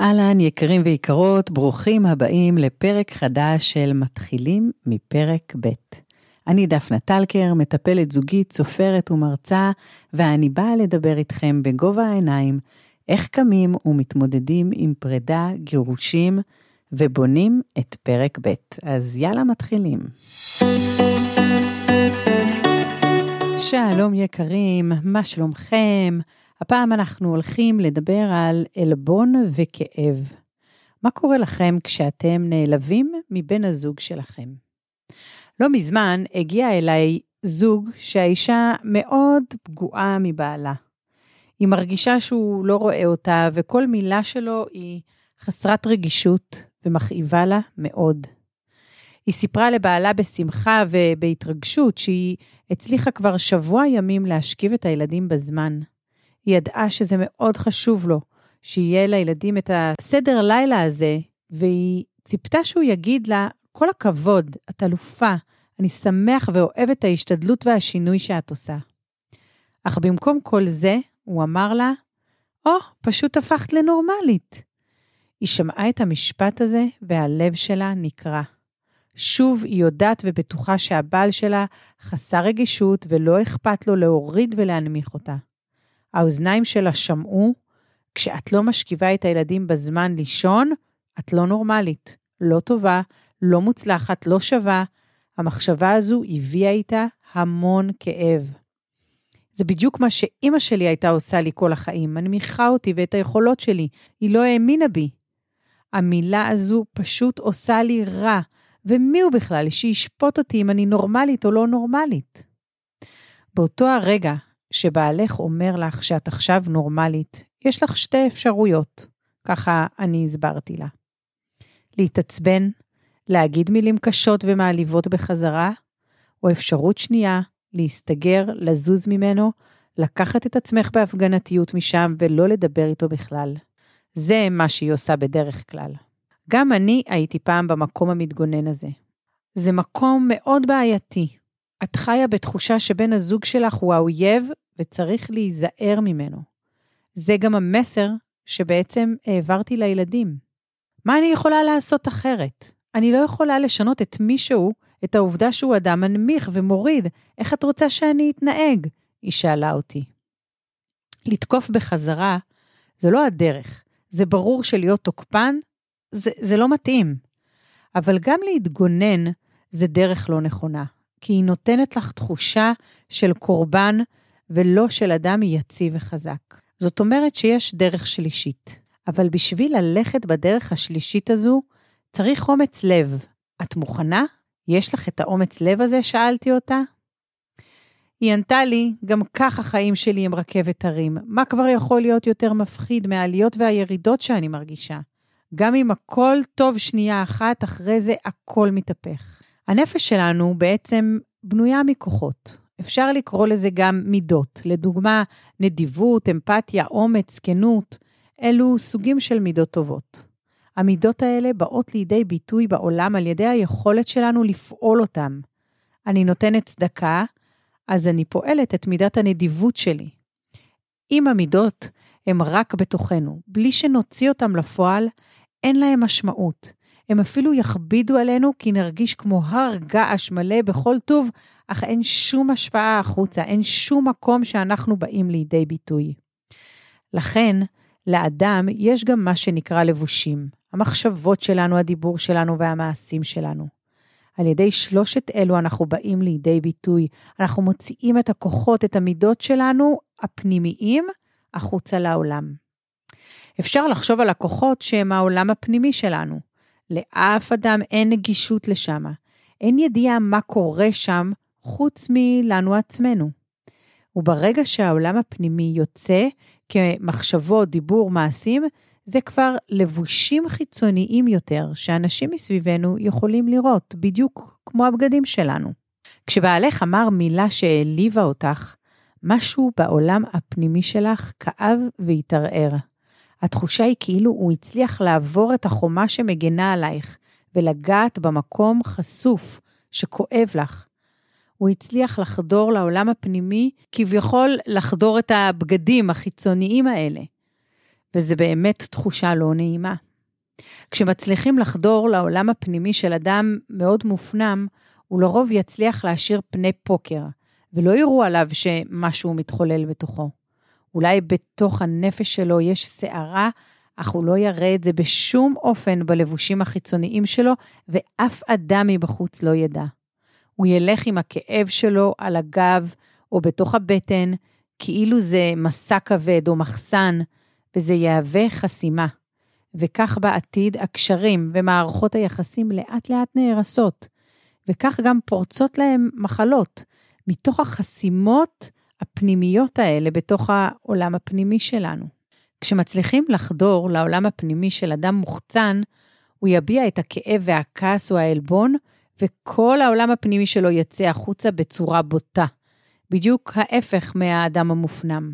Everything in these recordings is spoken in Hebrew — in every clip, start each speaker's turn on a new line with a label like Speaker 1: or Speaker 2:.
Speaker 1: אהלן, יקרים ויקרות, ברוכים הבאים לפרק חדש של מתחילים מפרק ב'. אני דפנה טלקר, מטפלת זוגית, סופרת ומרצה, ואני באה לדבר איתכם בגובה העיניים, איך קמים ומתמודדים עם פרידה, גירושים, ובונים את פרק ב'. אז יאללה, מתחילים. שלום יקרים, מה שלומכם? הפעם אנחנו הולכים לדבר על עלבון וכאב. מה קורה לכם כשאתם נעלבים מבן הזוג שלכם? לא מזמן הגיע אליי זוג שהאישה מאוד פגועה מבעלה. היא מרגישה שהוא לא רואה אותה, וכל מילה שלו היא חסרת רגישות ומכאיבה לה מאוד. היא סיפרה לבעלה בשמחה ובהתרגשות שהיא הצליחה כבר שבוע ימים להשכיב את הילדים בזמן. היא ידעה שזה מאוד חשוב לו, שיהיה לילדים את הסדר לילה הזה, והיא ציפתה שהוא יגיד לה, כל הכבוד, את אלופה, אני שמח ואוהב את ההשתדלות והשינוי שאת עושה. אך במקום כל זה, הוא אמר לה, או, oh, פשוט הפכת לנורמלית. היא שמעה את המשפט הזה, והלב שלה נקרע. שוב, היא יודעת ובטוחה שהבעל שלה חסר רגישות ולא אכפת לו להוריד ולהנמיך אותה. האוזניים שלה שמעו, כשאת לא משכיבה את הילדים בזמן לישון, את לא נורמלית, לא טובה, לא מוצלחת, לא שווה. המחשבה הזו הביאה איתה המון כאב. זה בדיוק מה שאימא שלי הייתה עושה לי כל החיים, מנמיכה אותי ואת היכולות שלי, היא לא האמינה בי. המילה הזו פשוט עושה לי רע, ומי הוא בכלל שישפוט אותי אם אני נורמלית או לא נורמלית? באותו הרגע שבעלך אומר לך שאת עכשיו נורמלית, יש לך שתי אפשרויות, ככה אני הסברתי לה. להתעצבן, להגיד מילים קשות ומעליבות בחזרה, או אפשרות שנייה, להסתגר, לזוז ממנו, לקחת את עצמך בהפגנתיות משם ולא לדבר איתו בכלל. זה מה שהיא עושה בדרך כלל. גם אני הייתי פעם במקום המתגונן הזה. זה מקום מאוד בעייתי, את חיה בתחושה שבן הזוג שלך הוא האויב וצריך להיזהר ממנו. זה גם המסר שבעצם העברתי לילדים. מה אני יכולה לעשות אחרת? אני לא יכולה לשנות את מישהו, את העובדה שהוא אדם מנמיך ומוריד. איך את רוצה שאני אתנהג? היא שאלה אותי. לתקוף בחזרה זה לא הדרך. זה ברור שלהיות תוקפן זה, זה לא מתאים. אבל גם להתגונן זה דרך לא נכונה. כי היא נותנת לך תחושה של קורבן ולא של אדם יציב וחזק. זאת אומרת שיש דרך שלישית, אבל בשביל ללכת בדרך השלישית הזו, צריך אומץ לב. את מוכנה? יש לך את האומץ לב הזה? שאלתי אותה. היא ענתה לי, גם כך החיים שלי הם רכבת הרים. מה כבר יכול להיות יותר מפחיד מהעליות והירידות שאני מרגישה? גם אם הכל טוב שנייה אחת, אחרי זה הכל מתהפך. הנפש שלנו בעצם בנויה מכוחות. אפשר לקרוא לזה גם מידות. לדוגמה, נדיבות, אמפתיה, אומץ, כנות, אלו סוגים של מידות טובות. המידות האלה באות לידי ביטוי בעולם על ידי היכולת שלנו לפעול אותן. אני נותנת צדקה, אז אני פועלת את מידת הנדיבות שלי. אם המידות הן רק בתוכנו, בלי שנוציא אותן לפועל, אין להן משמעות. הם אפילו יכבידו עלינו כי נרגיש כמו הר געש מלא בכל טוב, אך אין שום השפעה החוצה, אין שום מקום שאנחנו באים לידי ביטוי. לכן, לאדם יש גם מה שנקרא לבושים, המחשבות שלנו, הדיבור שלנו והמעשים שלנו. על ידי שלושת אלו אנחנו באים לידי ביטוי. אנחנו מוציאים את הכוחות, את המידות שלנו, הפנימיים, החוצה לעולם. אפשר לחשוב על הכוחות שהם העולם הפנימי שלנו. לאף אדם אין נגישות לשם. אין ידיעה מה קורה שם חוץ מלנו עצמנו. וברגע שהעולם הפנימי יוצא כמחשבות, דיבור, מעשים, זה כבר לבושים חיצוניים יותר שאנשים מסביבנו יכולים לראות, בדיוק כמו הבגדים שלנו. כשבעלך אמר מילה שהעליבה אותך, משהו בעולם הפנימי שלך כאב והתערער. התחושה היא כאילו הוא הצליח לעבור את החומה שמגנה עלייך ולגעת במקום חשוף שכואב לך. הוא הצליח לחדור לעולם הפנימי, כביכול לחדור את הבגדים החיצוניים האלה. וזה באמת תחושה לא נעימה. כשמצליחים לחדור לעולם הפנימי של אדם מאוד מופנם, הוא לרוב יצליח להשאיר פני פוקר, ולא יראו עליו שמשהו מתחולל בתוכו. אולי בתוך הנפש שלו יש סערה, אך הוא לא יראה את זה בשום אופן בלבושים החיצוניים שלו, ואף אדם מבחוץ לא ידע. הוא ילך עם הכאב שלו על הגב או בתוך הבטן, כאילו זה מסע כבד או מחסן, וזה יהווה חסימה. וכך בעתיד הקשרים ומערכות היחסים לאט לאט נהרסות, וכך גם פורצות להם מחלות, מתוך החסימות הפנימיות האלה בתוך העולם הפנימי שלנו. כשמצליחים לחדור לעולם הפנימי של אדם מוחצן, הוא יביע את הכאב והכעס או העלבון, וכל העולם הפנימי שלו יצא החוצה בצורה בוטה. בדיוק ההפך מהאדם המופנם.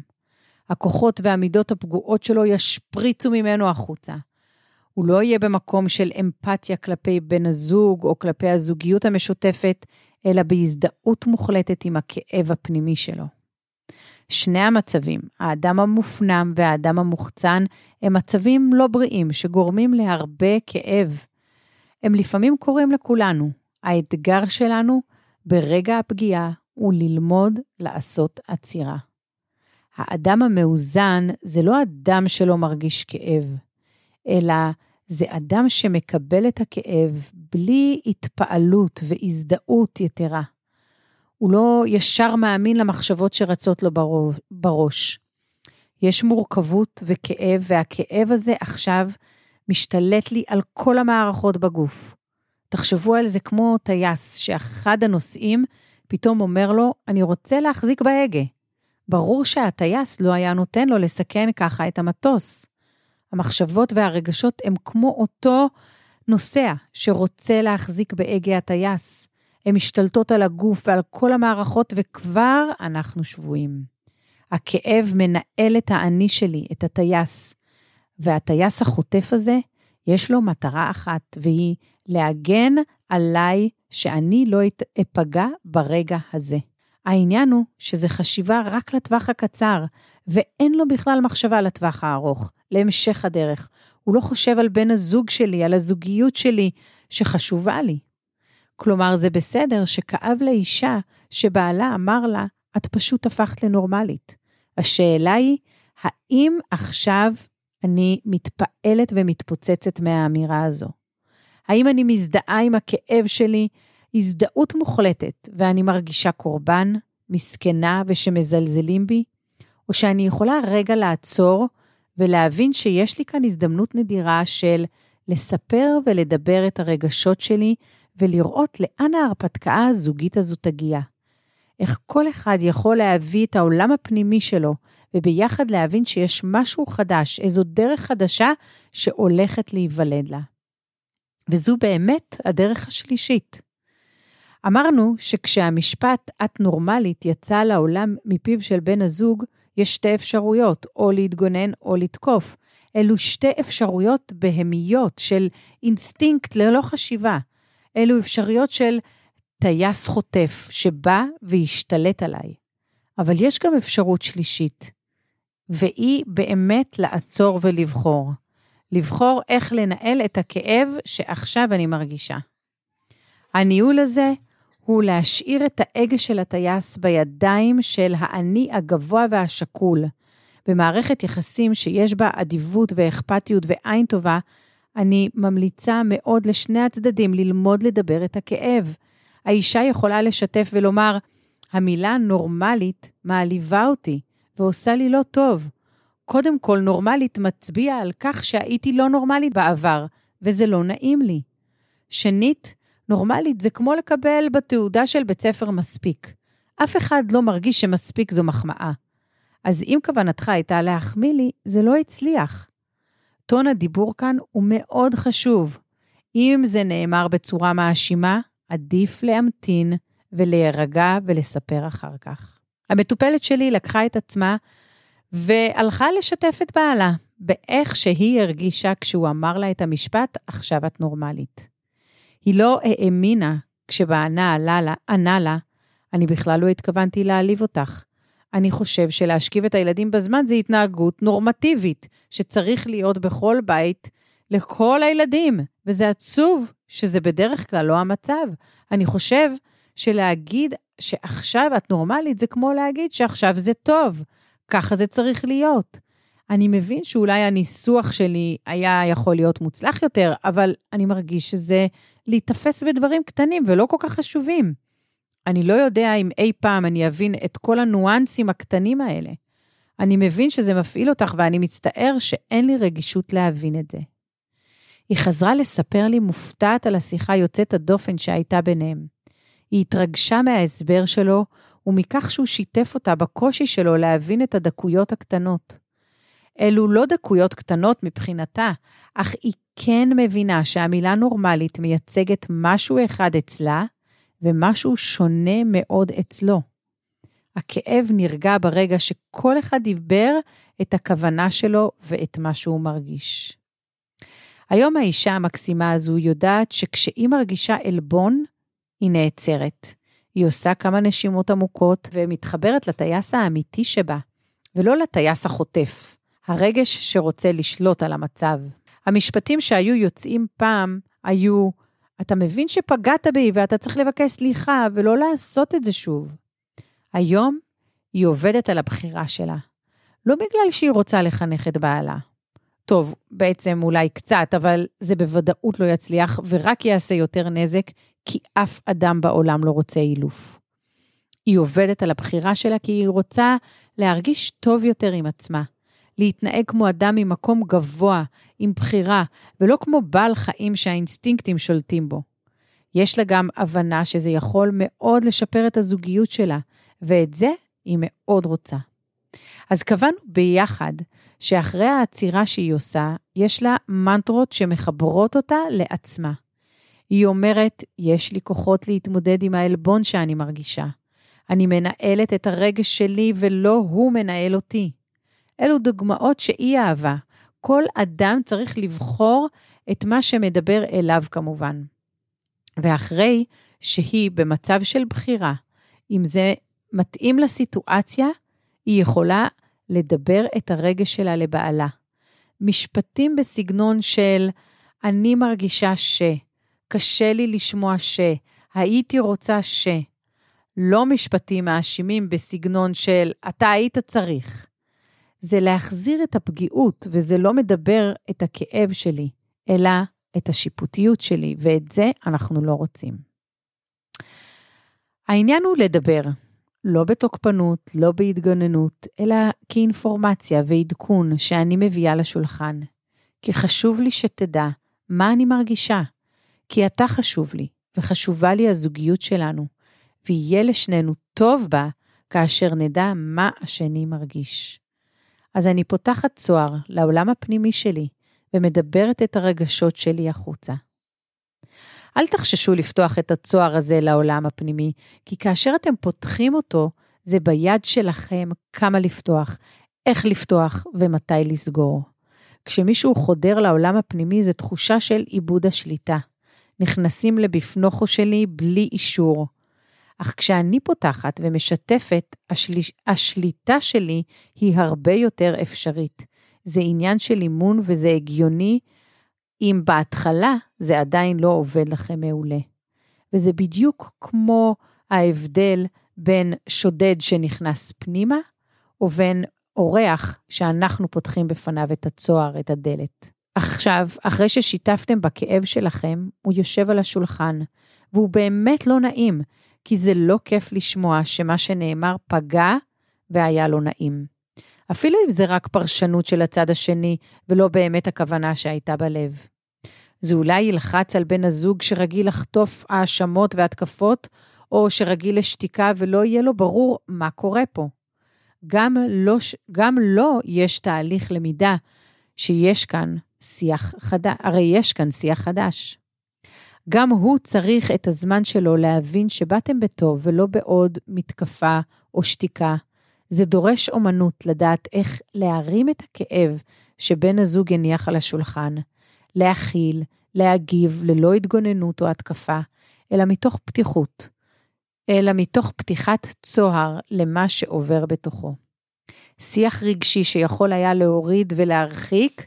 Speaker 1: הכוחות והמידות הפגועות שלו ישפריצו ממנו החוצה. הוא לא יהיה במקום של אמפתיה כלפי בן הזוג או כלפי הזוגיות המשותפת, אלא בהזדהות מוחלטת עם הכאב הפנימי שלו. שני המצבים, האדם המופנם והאדם המוחצן, הם מצבים לא בריאים שגורמים להרבה כאב. הם לפעמים קורים לכולנו. האתגר שלנו ברגע הפגיעה הוא ללמוד לעשות עצירה. האדם המאוזן זה לא אדם שלא מרגיש כאב, אלא זה אדם שמקבל את הכאב בלי התפעלות והזדהות יתרה. הוא לא ישר מאמין למחשבות שרצות לו בראש. יש מורכבות וכאב, והכאב הזה עכשיו משתלט לי על כל המערכות בגוף. תחשבו על זה כמו טייס, שאחד הנוסעים פתאום אומר לו, אני רוצה להחזיק בהגה. ברור שהטייס לא היה נותן לו לסכן ככה את המטוס. המחשבות והרגשות הם כמו אותו נוסע שרוצה להחזיק בהגה הטייס. הן משתלטות על הגוף ועל כל המערכות, וכבר אנחנו שבויים. הכאב מנהל את האני שלי, את הטייס. והטייס החוטף הזה, יש לו מטרה אחת, והיא להגן עליי שאני לא אפגע ברגע הזה. העניין הוא שזה חשיבה רק לטווח הקצר, ואין לו בכלל מחשבה לטווח הארוך, להמשך הדרך. הוא לא חושב על בן הזוג שלי, על הזוגיות שלי, שחשובה לי. כלומר, זה בסדר שכאב לאישה שבעלה אמר לה, את פשוט הפכת לנורמלית. השאלה היא, האם עכשיו אני מתפעלת ומתפוצצת מהאמירה הזו? האם אני מזדהה עם הכאב שלי הזדהות מוחלטת ואני מרגישה קורבן, מסכנה ושמזלזלים בי? או שאני יכולה רגע לעצור ולהבין שיש לי כאן הזדמנות נדירה של לספר ולדבר את הרגשות שלי ולראות לאן ההרפתקה הזוגית הזו תגיע. איך כל אחד יכול להביא את העולם הפנימי שלו, וביחד להבין שיש משהו חדש, איזו דרך חדשה שהולכת להיוולד לה. וזו באמת הדרך השלישית. אמרנו שכשהמשפט "את נורמלית" יצא לעולם מפיו של בן הזוג, יש שתי אפשרויות, או להתגונן או לתקוף. אלו שתי אפשרויות בהמיות של אינסטינקט ללא חשיבה. אלו אפשרויות של טייס חוטף שבא והשתלט עליי. אבל יש גם אפשרות שלישית, והיא באמת לעצור ולבחור. לבחור איך לנהל את הכאב שעכשיו אני מרגישה. הניהול הזה הוא להשאיר את ההגה של הטייס בידיים של האני הגבוה והשקול. במערכת יחסים שיש בה אדיבות ואכפתיות ועין טובה, אני ממליצה מאוד לשני הצדדים ללמוד לדבר את הכאב. האישה יכולה לשתף ולומר, המילה נורמלית מעליבה אותי ועושה לי לא טוב. קודם כל, נורמלית מצביע על כך שהייתי לא נורמלית בעבר, וזה לא נעים לי. שנית, נורמלית זה כמו לקבל בתעודה של בית ספר מספיק. אף אחד לא מרגיש שמספיק זו מחמאה. אז אם כוונתך הייתה להחמיא לי, זה לא הצליח. טון הדיבור כאן הוא מאוד חשוב. אם זה נאמר בצורה מאשימה, עדיף להמתין ולהירגע ולספר אחר כך. המטופלת שלי לקחה את עצמה והלכה לשתף את בעלה באיך שהיא הרגישה כשהוא אמר לה את המשפט, עכשיו את נורמלית. היא לא האמינה כשבענה ענה לה, אני בכלל לא התכוונתי להעליב אותך. אני חושב שלהשכיב את הילדים בזמן זה התנהגות נורמטיבית, שצריך להיות בכל בית לכל הילדים, וזה עצוב שזה בדרך כלל לא המצב. אני חושב שלהגיד שעכשיו את נורמלית זה כמו להגיד שעכשיו זה טוב, ככה זה צריך להיות. אני מבין שאולי הניסוח שלי היה יכול להיות מוצלח יותר, אבל אני מרגיש שזה להיתפס בדברים קטנים ולא כל כך חשובים. אני לא יודע אם אי פעם אני אבין את כל הניואנסים הקטנים האלה. אני מבין שזה מפעיל אותך ואני מצטער שאין לי רגישות להבין את זה. היא חזרה לספר לי מופתעת על השיחה יוצאת הדופן שהייתה ביניהם. היא התרגשה מההסבר שלו ומכך שהוא שיתף אותה בקושי שלו להבין את הדקויות הקטנות. אלו לא דקויות קטנות מבחינתה, אך היא כן מבינה שהמילה נורמלית מייצגת משהו אחד אצלה ומשהו שונה מאוד אצלו. הכאב נרגע ברגע שכל אחד דיבר את הכוונה שלו ואת מה שהוא מרגיש. היום האישה המקסימה הזו יודעת שכשהיא מרגישה עלבון, היא נעצרת. היא עושה כמה נשימות עמוקות ומתחברת לטייס האמיתי שבה, ולא לטייס החוטף, הרגש שרוצה לשלוט על המצב. המשפטים שהיו יוצאים פעם היו, אתה מבין שפגעת בי ואתה צריך לבקש סליחה ולא לעשות את זה שוב. היום היא עובדת על הבחירה שלה. לא בגלל שהיא רוצה לחנך את בעלה. טוב, בעצם אולי קצת, אבל זה בוודאות לא יצליח ורק יעשה יותר נזק, כי אף אדם בעולם לא רוצה אילוף. היא עובדת על הבחירה שלה כי היא רוצה להרגיש טוב יותר עם עצמה, להתנהג כמו אדם ממקום גבוה, עם בחירה, ולא כמו בעל חיים שהאינסטינקטים שולטים בו. יש לה גם הבנה שזה יכול מאוד לשפר את הזוגיות שלה, ואת זה היא מאוד רוצה. אז קבענו ביחד שאחרי העצירה שהיא עושה, יש לה מנטרות שמחברות אותה לעצמה. היא אומרת, יש לי כוחות להתמודד עם העלבון שאני מרגישה. אני מנהלת את הרגש שלי ולא הוא מנהל אותי. אלו דוגמאות שהיא אהבה. כל אדם צריך לבחור את מה שמדבר אליו כמובן. ואחרי שהיא במצב של בחירה, אם זה מתאים לסיטואציה, היא יכולה לדבר את הרגש שלה לבעלה. משפטים בסגנון של אני מרגישה ש, קשה לי לשמוע ש, הייתי רוצה ש. לא משפטים מאשימים בסגנון של אתה היית צריך. זה להחזיר את הפגיעות, וזה לא מדבר את הכאב שלי, אלא את השיפוטיות שלי, ואת זה אנחנו לא רוצים. העניין הוא לדבר, לא בתוקפנות, לא בהתגוננות, אלא כאינפורמציה ועדכון שאני מביאה לשולחן. כי חשוב לי שתדע מה אני מרגישה, כי אתה חשוב לי, וחשובה לי הזוגיות שלנו, ויהיה לשנינו טוב בה כאשר נדע מה השני מרגיש. אז אני פותחת צוהר לעולם הפנימי שלי, ומדברת את הרגשות שלי החוצה. אל תחששו לפתוח את הצוהר הזה לעולם הפנימי, כי כאשר אתם פותחים אותו, זה ביד שלכם כמה לפתוח, איך לפתוח ומתי לסגור. כשמישהו חודר לעולם הפנימי, זו תחושה של איבוד השליטה. נכנסים לבפנוכו שלי בלי אישור. אך כשאני פותחת ומשתפת, השל... השליטה שלי היא הרבה יותר אפשרית. זה עניין של אימון וזה הגיוני אם בהתחלה זה עדיין לא עובד לכם מעולה. וזה בדיוק כמו ההבדל בין שודד שנכנס פנימה, ובין אורח שאנחנו פותחים בפניו את הצוהר, את הדלת. עכשיו, אחרי ששיתפתם בכאב שלכם, הוא יושב על השולחן, והוא באמת לא נעים, כי זה לא כיף לשמוע שמה שנאמר פגע והיה לא נעים. אפילו אם זה רק פרשנות של הצד השני, ולא באמת הכוונה שהייתה בלב. זה אולי ילחץ על בן הזוג שרגיל לחטוף האשמות והתקפות, או שרגיל לשתיקה ולא יהיה לו ברור מה קורה פה. גם לא, גם לא יש תהליך למידה שיש כאן שיח חדש, הרי יש כאן שיח חדש. גם הוא צריך את הזמן שלו להבין שבאתם בטוב ולא בעוד מתקפה או שתיקה. זה דורש אומנות לדעת איך להרים את הכאב שבן הזוג הניח על השולחן, להכיל, להגיב ללא התגוננות או התקפה, אלא מתוך פתיחות. אלא מתוך פתיחת צוהר למה שעובר בתוכו. שיח רגשי שיכול היה להוריד ולהרחיק,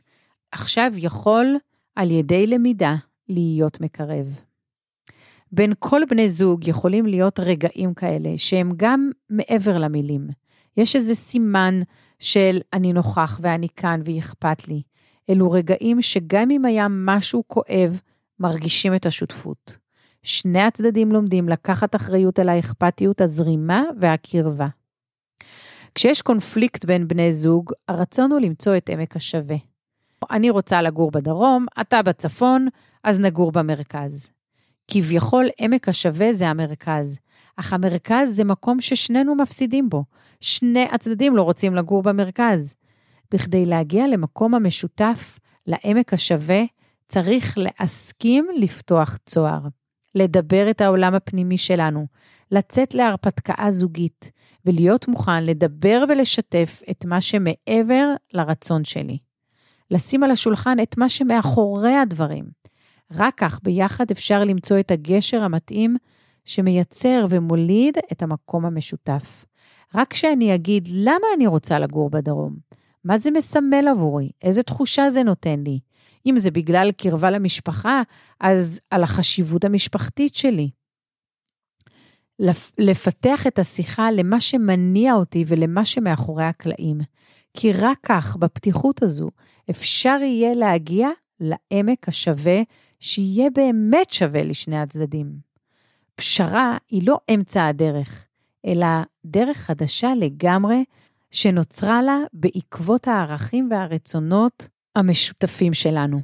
Speaker 1: עכשיו יכול על ידי למידה להיות מקרב. בין כל בני זוג יכולים להיות רגעים כאלה שהם גם מעבר למילים. יש איזה סימן של אני נוכח ואני כאן ואכפת לי. אלו רגעים שגם אם היה משהו כואב, מרגישים את השותפות. שני הצדדים לומדים לקחת אחריות על האכפתיות, הזרימה והקרבה. כשיש קונפליקט בין בני זוג, הרצון הוא למצוא את עמק השווה. אני רוצה לגור בדרום, אתה בצפון, אז נגור במרכז. כביכול עמק השווה זה המרכז, אך המרכז זה מקום ששנינו מפסידים בו. שני הצדדים לא רוצים לגור במרכז. בכדי להגיע למקום המשותף, לעמק השווה, צריך להסכים לפתוח צוהר, לדבר את העולם הפנימי שלנו, לצאת להרפתקה זוגית, ולהיות מוכן לדבר ולשתף את מה שמעבר לרצון שלי. לשים על השולחן את מה שמאחורי הדברים. רק כך ביחד אפשר למצוא את הגשר המתאים שמייצר ומוליד את המקום המשותף. רק כשאני אגיד למה אני רוצה לגור בדרום, מה זה מסמל עבורי, איזה תחושה זה נותן לי. אם זה בגלל קרבה למשפחה, אז על החשיבות המשפחתית שלי. לפתח את השיחה למה שמניע אותי ולמה שמאחורי הקלעים. כי רק כך, בפתיחות הזו, אפשר יהיה להגיע לעמק השווה, שיהיה באמת שווה לשני הצדדים. פשרה היא לא אמצע הדרך, אלא דרך חדשה לגמרי, שנוצרה לה בעקבות הערכים והרצונות המשותפים שלנו.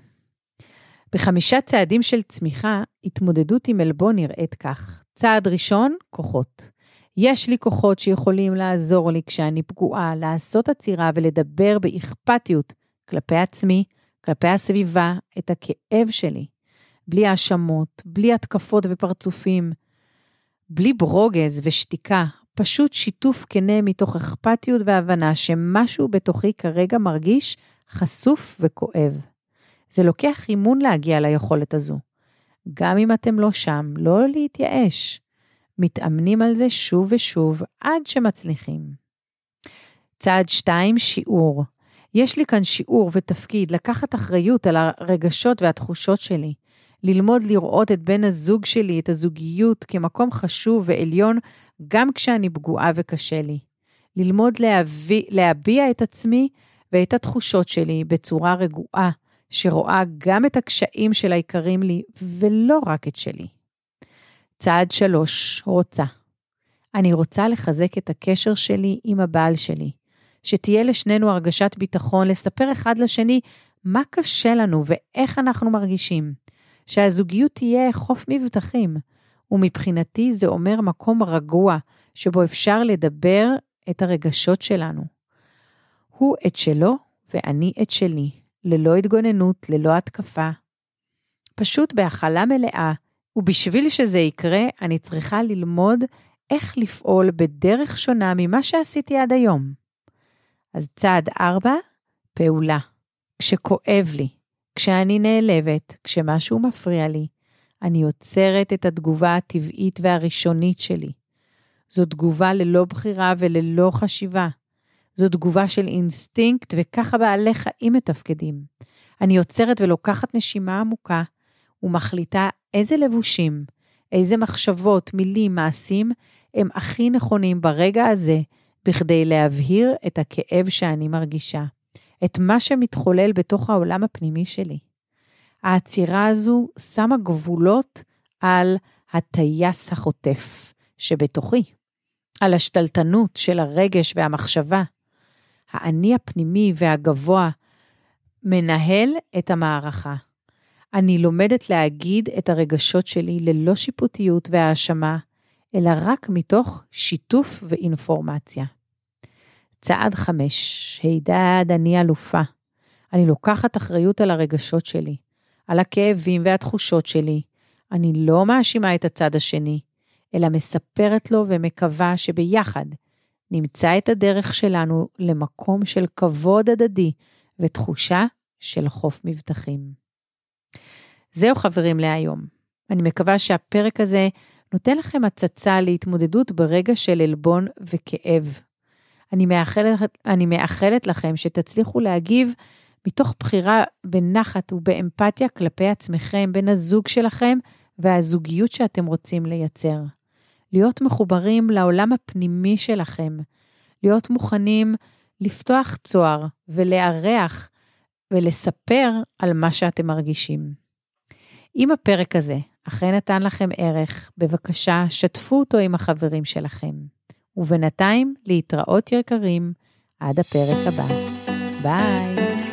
Speaker 1: בחמישה צעדים של צמיחה, התמודדות עם עלבון נראית כך. צעד ראשון, כוחות. יש לי כוחות שיכולים לעזור לי כשאני פגועה, לעשות עצירה ולדבר באכפתיות כלפי עצמי, כלפי הסביבה, את הכאב שלי. בלי האשמות, בלי התקפות ופרצופים, בלי ברוגז ושתיקה, פשוט שיתוף כנה מתוך אכפתיות והבנה שמשהו בתוכי כרגע מרגיש חשוף וכואב. זה לוקח אימון להגיע ליכולת הזו. גם אם אתם לא שם, לא להתייאש. מתאמנים על זה שוב ושוב עד שמצליחים. צעד 2, שיעור. יש לי כאן שיעור ותפקיד לקחת אחריות על הרגשות והתחושות שלי, ללמוד לראות את בן הזוג שלי, את הזוגיות, כמקום חשוב ועליון, גם כשאני פגועה וקשה לי. ללמוד להביא, להביע את עצמי ואת התחושות שלי בצורה רגועה, שרואה גם את הקשיים של היקרים לי, ולא רק את שלי. צעד שלוש, רוצה. אני רוצה לחזק את הקשר שלי עם הבעל שלי. שתהיה לשנינו הרגשת ביטחון לספר אחד לשני מה קשה לנו ואיך אנחנו מרגישים. שהזוגיות תהיה חוף מבטחים, ומבחינתי זה אומר מקום רגוע, שבו אפשר לדבר את הרגשות שלנו. הוא את שלו ואני את שלי, ללא התגוננות, ללא התקפה. פשוט בהכלה מלאה, ובשביל שזה יקרה, אני צריכה ללמוד איך לפעול בדרך שונה ממה שעשיתי עד היום. אז צעד ארבע, פעולה. כשכואב לי, כשאני נעלבת, כשמשהו מפריע לי, אני עוצרת את התגובה הטבעית והראשונית שלי. זו תגובה ללא בחירה וללא חשיבה. זו תגובה של אינסטינקט, וככה בעלי חיים מתפקדים. אני עוצרת ולוקחת נשימה עמוקה, ומחליטה איזה לבושים, איזה מחשבות, מילים, מעשים, הם הכי נכונים ברגע הזה, בכדי להבהיר את הכאב שאני מרגישה. את מה שמתחולל בתוך העולם הפנימי שלי. העצירה הזו שמה גבולות על הטייס החוטף שבתוכי, על השתלטנות של הרגש והמחשבה. האני הפנימי והגבוה מנהל את המערכה. אני לומדת להגיד את הרגשות שלי ללא שיפוטיות והאשמה, אלא רק מתוך שיתוף ואינפורמציה. צעד חמש, הידד, אני אלופה. אני לוקחת אחריות על הרגשות שלי, על הכאבים והתחושות שלי. אני לא מאשימה את הצד השני, אלא מספרת לו ומקווה שביחד נמצא את הדרך שלנו למקום של כבוד הדדי ותחושה של חוף מבטחים. זהו חברים להיום. אני מקווה שהפרק הזה נותן לכם הצצה להתמודדות ברגע של עלבון וכאב. אני מאחלת, אני מאחלת לכם שתצליחו להגיב מתוך בחירה בנחת ובאמפתיה כלפי עצמכם, בן הזוג שלכם והזוגיות שאתם רוצים לייצר. להיות מחוברים לעולם הפנימי שלכם, להיות מוכנים לפתוח צוהר ולארח ולספר על מה שאתם מרגישים. אם הפרק הזה אכן נתן לכם ערך, בבקשה שתפו אותו עם החברים שלכם. ובינתיים, להתראות יקרים, עד הפרק הבא. ביי.